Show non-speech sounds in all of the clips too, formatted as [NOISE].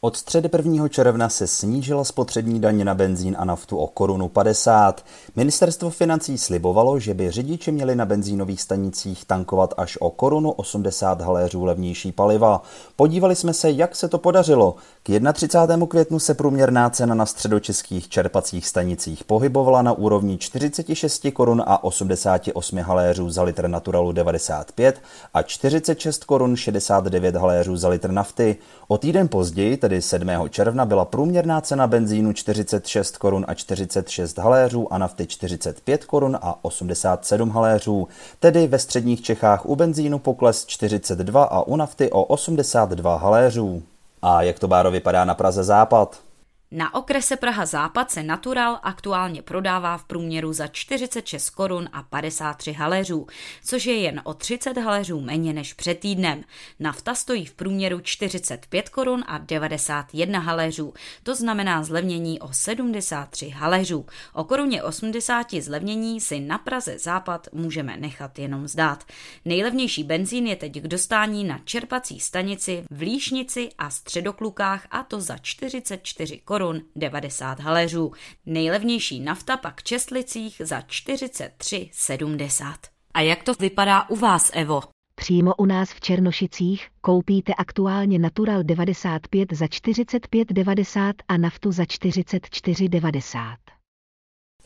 Od středy 1. června se snížila spotřební daně na benzín a naftu o korunu 50. Ministerstvo financí slibovalo, že by řidiči měli na benzínových stanicích tankovat až o korunu 80 haléřů levnější paliva. Podívali jsme se, jak se to podařilo. K 31. květnu se průměrná cena na středočeských čerpacích stanicích pohybovala na úrovni 46 korun a 88 haléřů za litr Naturalu 95 a 46 korun 69 haléřů za litr nafty. O týden později, tedy 7. června, byla průměrná cena benzínu 46 korun a 46 haléřů a nafty 45 korun a 87 haléřů. Tedy ve středních Čechách u benzínu pokles 42 a u nafty o 82 haléřů. A jak to báro vypadá na Praze Západ? Na okrese Praha Západ se Natural aktuálně prodává v průměru za 46 korun a 53 haléřů, což je jen o 30 haléřů méně než před týdnem. Nafta stojí v průměru 45 korun a 91 haléřů, to znamená zlevnění o 73 haléřů. O koruně 80 zlevnění si na Praze Západ můžeme nechat jenom zdát. Nejlevnější benzín je teď k dostání na čerpací stanici v Líšnici a Středoklukách a to za 44 korun korun 90 haléřů. Nejlevnější nafta pak v Čestlicích za 43,70. A jak to vypadá u vás, Evo? Přímo u nás v Černošicích koupíte aktuálně Natural 95 za 45,90 a naftu za 44,90.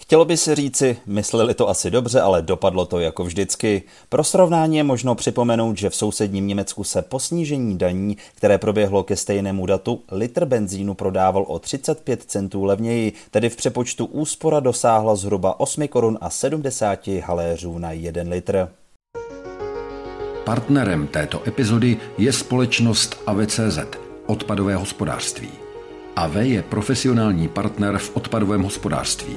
Chtělo by se říci, mysleli to asi dobře, ale dopadlo to jako vždycky. Pro srovnání je možno připomenout, že v sousedním Německu se po snížení daní, které proběhlo ke stejnému datu, litr benzínu prodával o 35 centů levněji, tedy v přepočtu úspora dosáhla zhruba 8 korun a 70 haléřů na 1 litr. Partnerem této epizody je společnost AVCZ, odpadové hospodářství. AV je profesionální partner v odpadovém hospodářství.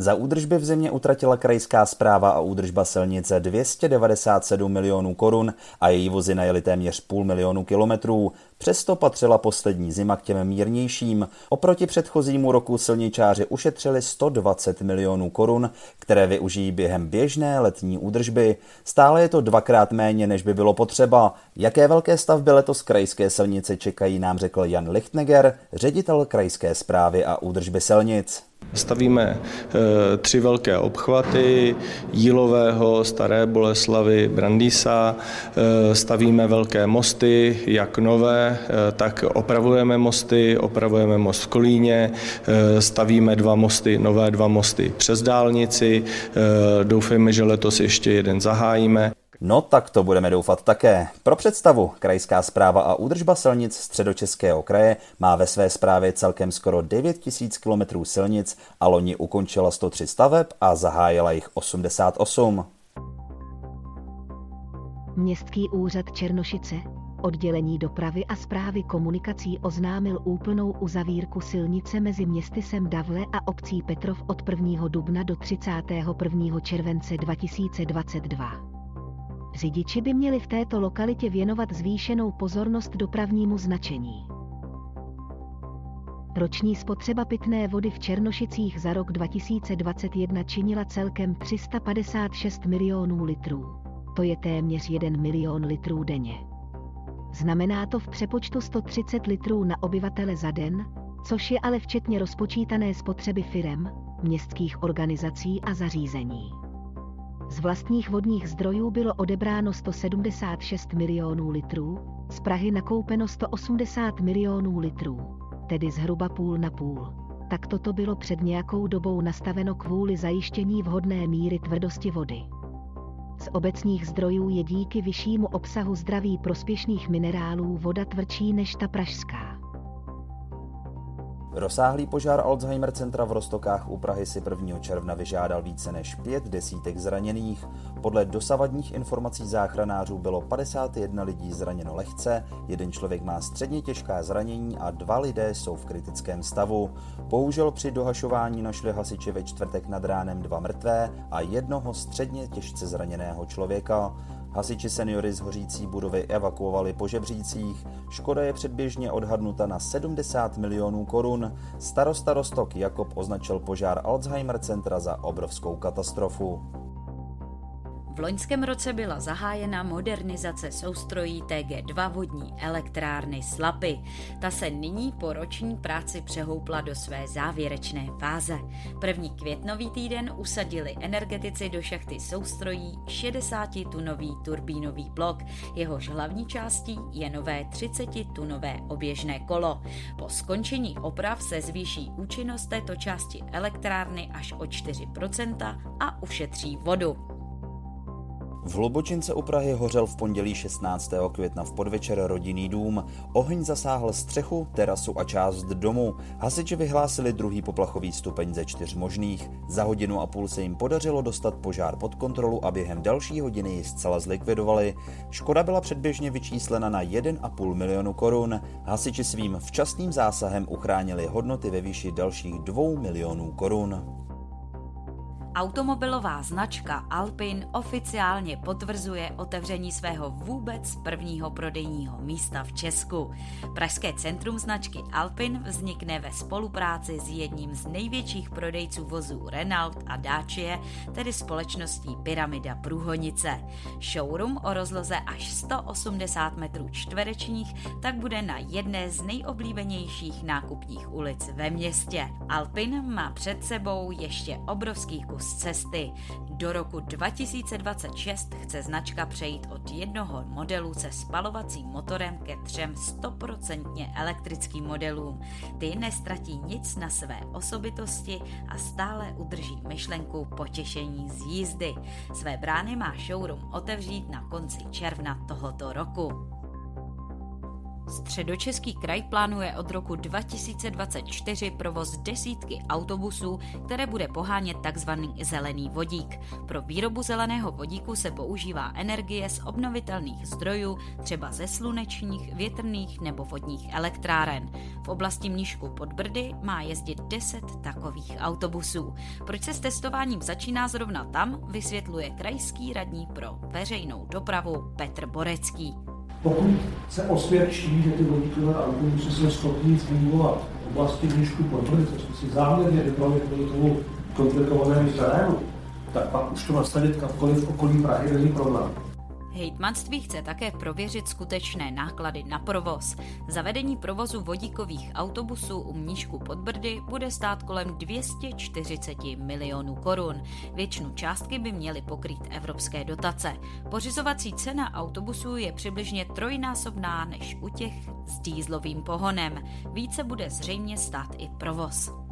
Za údržby v zimě utratila krajská zpráva a údržba silnice 297 milionů korun a její vozy najeli téměř půl milionu kilometrů. Přesto patřila poslední zima k těm mírnějším. Oproti předchozímu roku silničáři ušetřili 120 milionů korun, které využijí během běžné letní údržby. Stále je to dvakrát méně, než by bylo potřeba. Jaké velké stavby letos krajské silnice čekají, nám řekl Jan Lichtneger, ředitel krajské zprávy a údržby silnic. Stavíme e, tři velké obchvaty Jílového, Staré Boleslavy, Brandýsa. E, stavíme velké mosty, jak nové, e, tak opravujeme mosty, opravujeme most v Kolíně, stavíme dva mosty, nové dva mosty přes dálnici. Doufejme, že letos ještě jeden zahájíme. No tak to budeme doufat také. Pro představu, Krajská zpráva a údržba silnic středočeského kraje má ve své správě celkem skoro 9 tisíc kilometrů silnic a loni ukončila 103 staveb a zahájila jich 88. Městský úřad Černošice, oddělení dopravy a zprávy komunikací oznámil úplnou uzavírku silnice mezi městy Sem Davle a obcí Petrov od 1. dubna do 31. července 2022. Řidiči by měli v této lokalitě věnovat zvýšenou pozornost dopravnímu značení. Roční spotřeba pitné vody v Černošicích za rok 2021 činila celkem 356 milionů litrů. To je téměř 1 milion litrů denně. Znamená to v přepočtu 130 litrů na obyvatele za den, což je ale včetně rozpočítané spotřeby firem, městských organizací a zařízení. Z vlastních vodních zdrojů bylo odebráno 176 milionů litrů, z Prahy nakoupeno 180 milionů litrů, tedy zhruba půl na půl. Tak toto bylo před nějakou dobou nastaveno kvůli zajištění vhodné míry tvrdosti vody. Z obecních zdrojů je díky vyššímu obsahu zdraví prospěšných minerálů voda tvrdší než ta pražská. Rozsáhlý požár Alzheimer centra v Rostokách u Prahy si 1. června vyžádal více než pět desítek zraněných. Podle dosavadních informací záchranářů bylo 51 lidí zraněno lehce, jeden člověk má středně těžká zranění a dva lidé jsou v kritickém stavu. Bohužel při dohašování našli hasiči ve čtvrtek nad ránem dva mrtvé a jednoho středně těžce zraněného člověka. Hasiči seniory z hořící budovy evakuovali po žebřících. Škoda je předběžně odhadnuta na 70 milionů korun. Starosta Rostok Jakob označil požár Alzheimer centra za obrovskou katastrofu. V loňském roce byla zahájena modernizace soustrojí TG2 vodní elektrárny Slapy. Ta se nyní po roční práci přehoupla do své závěrečné fáze. První květnový týden usadili energetici do šachty soustrojí 60-tunový turbínový blok. Jehož hlavní částí je nové 30-tunové oběžné kolo. Po skončení oprav se zvýší účinnost této části elektrárny až o 4% a ušetří vodu. V Hlubočince u Prahy hořel v pondělí 16. května v podvečer rodinný dům. Oheň zasáhl střechu, terasu a část domu. Hasiči vyhlásili druhý poplachový stupeň ze čtyř možných. Za hodinu a půl se jim podařilo dostat požár pod kontrolu a během další hodiny ji zcela zlikvidovali. Škoda byla předběžně vyčíslena na 1,5 milionu korun. Hasiči svým včasným zásahem uchránili hodnoty ve výši dalších 2 milionů korun. Automobilová značka Alpin oficiálně potvrzuje otevření svého vůbec prvního prodejního místa v Česku. Pražské centrum značky Alpin vznikne ve spolupráci s jedním z největších prodejců vozů Renault a Dacia, tedy společností Pyramida Průhonice. Showroom o rozloze až 180 metrů čtverečních tak bude na jedné z nejoblíbenějších nákupních ulic ve městě. Alpin má před sebou ještě obrovský kus z cesty. Do roku 2026 chce značka přejít od jednoho modelu se spalovacím motorem ke třem 100% elektrickým modelům. Ty nestratí nic na své osobitosti a stále udrží myšlenku potěšení z jízdy. Své brány má showroom otevřít na konci června tohoto roku. Středočeský kraj plánuje od roku 2024 provoz desítky autobusů, které bude pohánět tzv. zelený vodík. Pro výrobu zeleného vodíku se používá energie z obnovitelných zdrojů, třeba ze slunečních, větrných nebo vodních elektráren. V oblasti Mníšku pod Brdy má jezdit 10 takových autobusů. Proč se s testováním začíná zrovna tam, vysvětluje krajský radní pro veřejnou dopravu Petr Borecký pokud se osvědčí, že ty vodíkové autobusy jsou schopní fungovat v oblasti Mnišku Podbrdy, co jsme si záměrně vybrali kvůli tomu komplikovanému terénu, tak pak už to nastavit kamkoliv v okolí Prahy není problém. Hejtmanství chce také prověřit skutečné náklady na provoz. Zavedení provozu vodíkových autobusů u Mníšku pod Brdy bude stát kolem 240 milionů korun. Většinu částky by měly pokrýt evropské dotace. Pořizovací cena autobusů je přibližně trojnásobná než u těch s dýzlovým pohonem. Více bude zřejmě stát i provoz.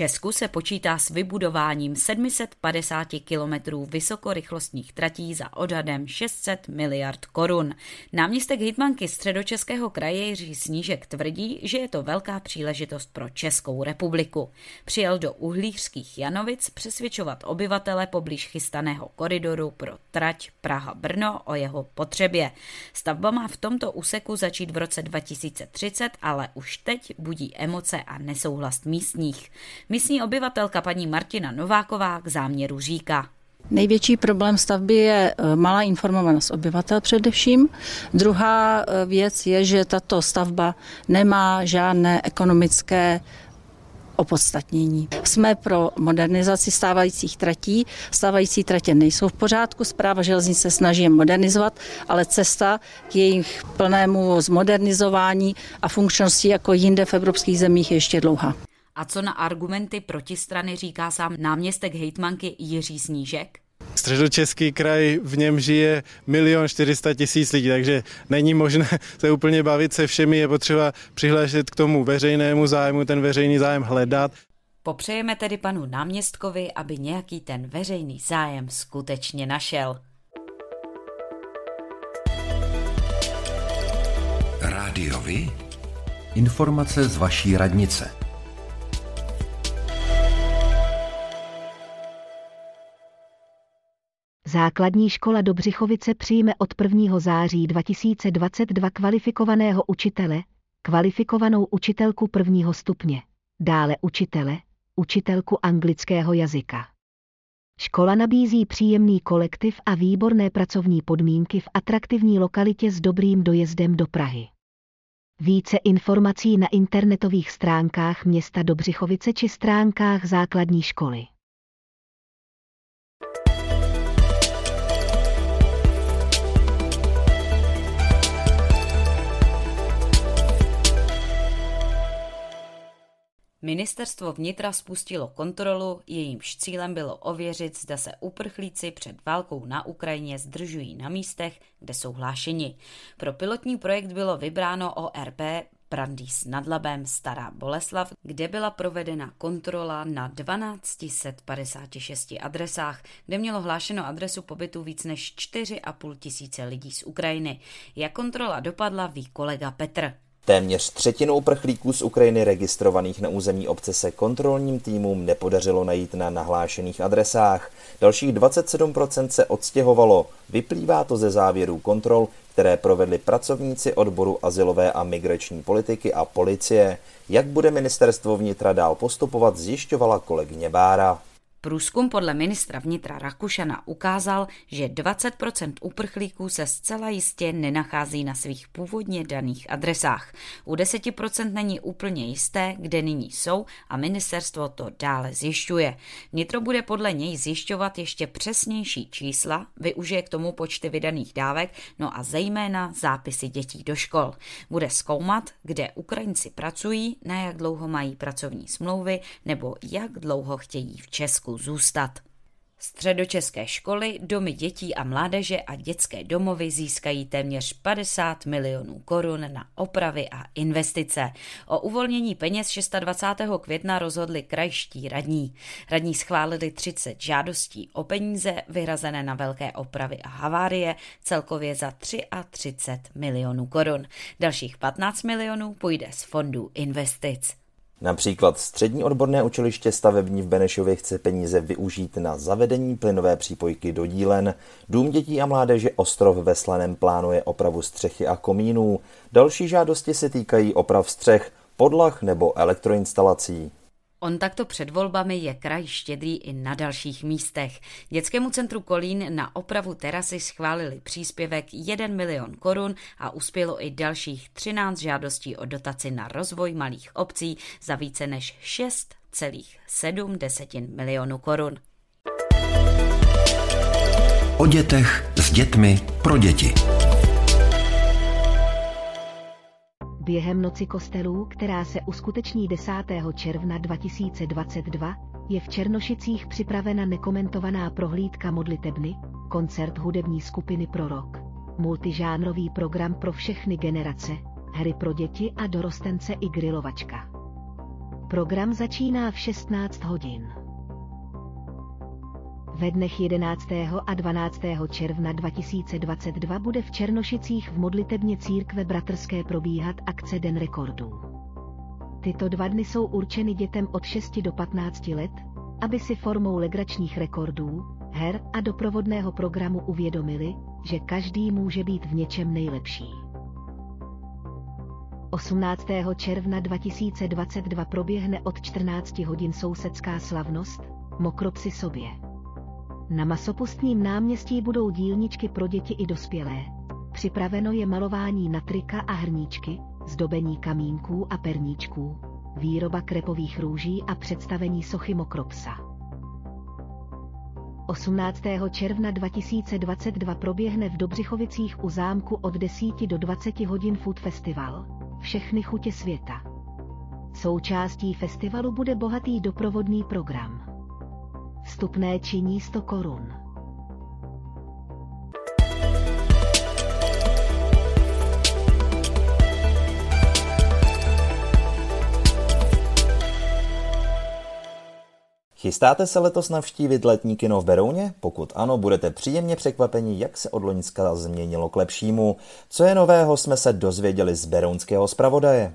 Česku se počítá s vybudováním 750 kilometrů vysokorychlostních tratí za odhadem 600 miliard korun. Náměstek hitmanky středočeského kraje Jiří Snížek tvrdí, že je to velká příležitost pro Českou republiku. Přijel do uhlířských Janovic přesvědčovat obyvatele poblíž chystaného koridoru pro trať Praha-Brno o jeho potřebě. Stavba má v tomto úseku začít v roce 2030, ale už teď budí emoce a nesouhlas místních. Místní obyvatelka paní Martina Nováková k záměru říká. Největší problém stavby je e, malá informovanost obyvatel především. Druhá e, věc je, že tato stavba nemá žádné ekonomické opodstatnění. Jsme pro modernizaci stávajících tratí. Stávající tratě nejsou v pořádku, zpráva železnice snaží je modernizovat, ale cesta k jejich plnému zmodernizování a funkčnosti jako jinde v evropských zemích je ještě dlouhá. A co na argumenty protistrany říká sám náměstek hejtmanky Jiří Snížek? Středočeský kraj, v něm žije milion 400 tisíc lidí, takže není možné [LAUGHS] se úplně bavit se všemi, je potřeba přihlášet k tomu veřejnému zájmu, ten veřejný zájem hledat. Popřejeme tedy panu náměstkovi, aby nějaký ten veřejný zájem skutečně našel. Rádiovi? Informace z vaší radnice. Základní škola Dobřichovice přijme od 1. září 2022 kvalifikovaného učitele, kvalifikovanou učitelku prvního stupně, dále učitele, učitelku anglického jazyka. Škola nabízí příjemný kolektiv a výborné pracovní podmínky v atraktivní lokalitě s dobrým dojezdem do Prahy. Více informací na internetových stránkách města Dobřichovice či stránkách základní školy. Ministerstvo vnitra spustilo kontrolu, jejímž cílem bylo ověřit, zda se uprchlíci před válkou na Ukrajině zdržují na místech, kde jsou hlášeni. Pro pilotní projekt bylo vybráno ORP Brandýs nad Labem Stará Boleslav, kde byla provedena kontrola na 1256 adresách, kde mělo hlášeno adresu pobytu víc než 4,5 tisíce lidí z Ukrajiny. Jak kontrola dopadla, ví kolega Petr. Téměř třetinu uprchlíků z Ukrajiny registrovaných na území obce se kontrolním týmům nepodařilo najít na nahlášených adresách. Dalších 27% se odstěhovalo. Vyplývá to ze závěrů kontrol, které provedli pracovníci odboru asilové a migrační politiky a policie. Jak bude ministerstvo vnitra dál postupovat, zjišťovala kolegyně Bára. Průzkum podle ministra vnitra Rakušana ukázal, že 20% uprchlíků se zcela jistě nenachází na svých původně daných adresách. U 10% není úplně jisté, kde nyní jsou a ministerstvo to dále zjišťuje. Vnitro bude podle něj zjišťovat ještě přesnější čísla, využije k tomu počty vydaných dávek, no a zejména zápisy dětí do škol. Bude zkoumat, kde Ukrajinci pracují, na jak dlouho mají pracovní smlouvy nebo jak dlouho chtějí v Česku Česku zůstat. Středočeské školy, domy dětí a mládeže a dětské domovy získají téměř 50 milionů korun na opravy a investice. O uvolnění peněz 26. května rozhodli krajští radní. Radní schválili 30 žádostí o peníze vyhrazené na velké opravy a havárie, celkově za 33 milionů korun. Dalších 15 milionů půjde z fondů investic. Například střední odborné učiliště stavební v Benešově chce peníze využít na zavedení plynové přípojky do dílen. Dům dětí a mládeže Ostrov ve Slaném plánuje opravu střechy a komínů. Další žádosti se týkají oprav střech, podlah nebo elektroinstalací. On takto před volbami je kraj štědrý i na dalších místech. Dětskému centru Kolín na opravu terasy schválili příspěvek 1 milion korun a uspělo i dalších 13 žádostí o dotaci na rozvoj malých obcí za více než 6,7 milionů korun. O dětech s dětmi pro děti. Během noci kostelů, která se uskuteční 10. června 2022, je v Černošicích připravena nekomentovaná prohlídka modlitebny, koncert hudební skupiny Prorok, multižánrový program pro všechny generace, hry pro děti a dorostence i grilovačka. Program začíná v 16 hodin. Ve dnech 11. a 12. června 2022 bude v Černošicích v modlitebně církve bratrské probíhat akce Den rekordů. Tyto dva dny jsou určeny dětem od 6 do 15 let, aby si formou legračních rekordů, her a doprovodného programu uvědomili, že každý může být v něčem nejlepší. 18. června 2022 proběhne od 14 hodin sousedská slavnost Mokropsi sobě. Na masopustním náměstí budou dílničky pro děti i dospělé. Připraveno je malování na trika a hrníčky, zdobení kamínků a perníčků, výroba krepových růží a představení sochy Mokropsa. 18. června 2022 proběhne v Dobřichovicích u zámku od 10 do 20 hodin Food Festival. Všechny chutě světa. Součástí festivalu bude bohatý doprovodný program. Vstupné činí 100 korun. Chystáte se letos navštívit letní kino v Berouně? Pokud ano, budete příjemně překvapeni, jak se od Loňska změnilo k lepšímu. Co je nového, jsme se dozvěděli z berounského zpravodaje.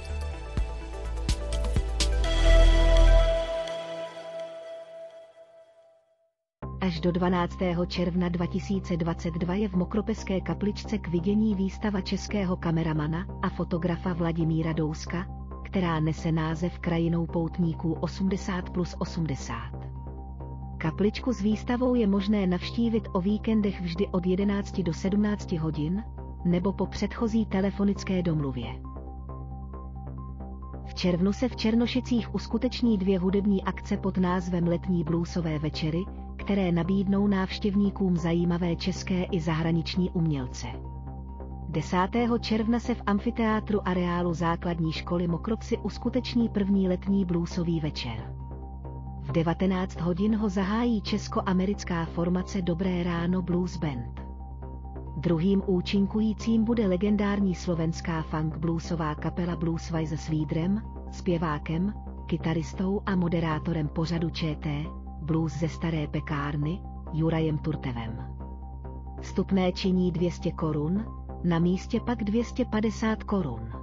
Až do 12. června 2022 je v Mokropeské kapličce k vidění výstava českého kameramana a fotografa Vladimíra Douska, která nese název Krajinou poutníků 80 plus 80. Kapličku s výstavou je možné navštívit o víkendech vždy od 11 do 17 hodin, nebo po předchozí telefonické domluvě. V červnu se v Černošicích uskuteční dvě hudební akce pod názvem Letní bluesové večery, které nabídnou návštěvníkům zajímavé české i zahraniční umělce. 10. června se v amfiteátru areálu základní školy Mokropsi uskuteční první letní bluesový večer. V 19 hodin ho zahájí česko-americká formace Dobré ráno Blues Band. Druhým účinkujícím bude legendární slovenská funk bluesová kapela Blueswise s lídrem, zpěvákem, kytaristou a moderátorem pořadu ČT, blues ze staré pekárny, Jurajem Turtevem. Vstupné činí 200 korun, na místě pak 250 korun.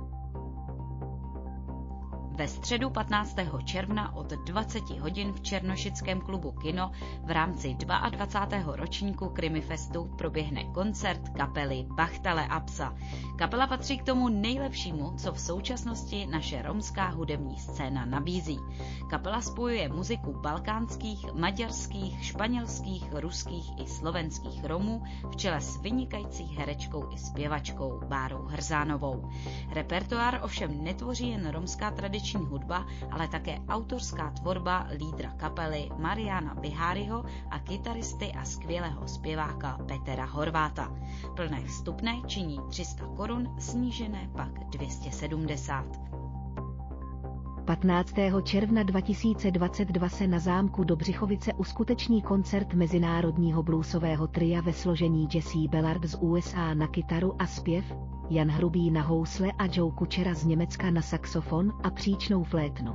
Ve středu 15. června od 20 hodin v Černošickém klubu Kino v rámci 22. ročníku Krimifestu proběhne koncert kapely Bachtale Apsa. Kapela patří k tomu nejlepšímu, co v současnosti naše romská hudební scéna nabízí. Kapela spojuje muziku balkánských, maďarských, španělských, ruských i slovenských Romů v čele s vynikající herečkou i zpěvačkou Bárou Hrzánovou. Repertoár ovšem netvoří jen romská tradiční tradiční hudba, ale také autorská tvorba lídra kapely Mariana Biháryho a kytaristy a skvělého zpěváka Petra Horváta. Plné vstupné činí 300 korun, snížené pak 270. 15. června 2022 se na zámku Dobřichovice uskuteční koncert mezinárodního bluesového tria ve složení Jesse Bellard z USA na kytaru a zpěv, Jan Hrubý na housle a Joe Kučera z Německa na saxofon a příčnou flétnu.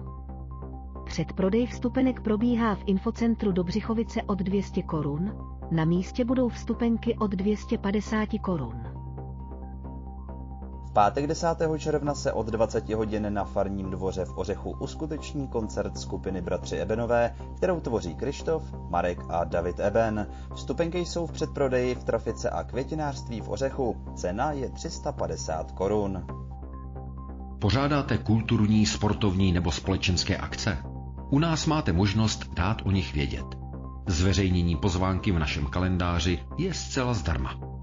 Předprodej vstupenek probíhá v infocentru Dobřichovice od 200 korun, na místě budou vstupenky od 250 korun pátek 10. června se od 20 hodin na farním dvoře v Ořechu uskuteční koncert skupiny Bratři Ebenové, kterou tvoří Krištof, Marek a David Eben. Vstupenky jsou v předprodeji v trafice a květinářství v Ořechu. Cena je 350 korun. Pořádáte kulturní, sportovní nebo společenské akce? U nás máte možnost dát o nich vědět. Zveřejnění pozvánky v našem kalendáři je zcela zdarma.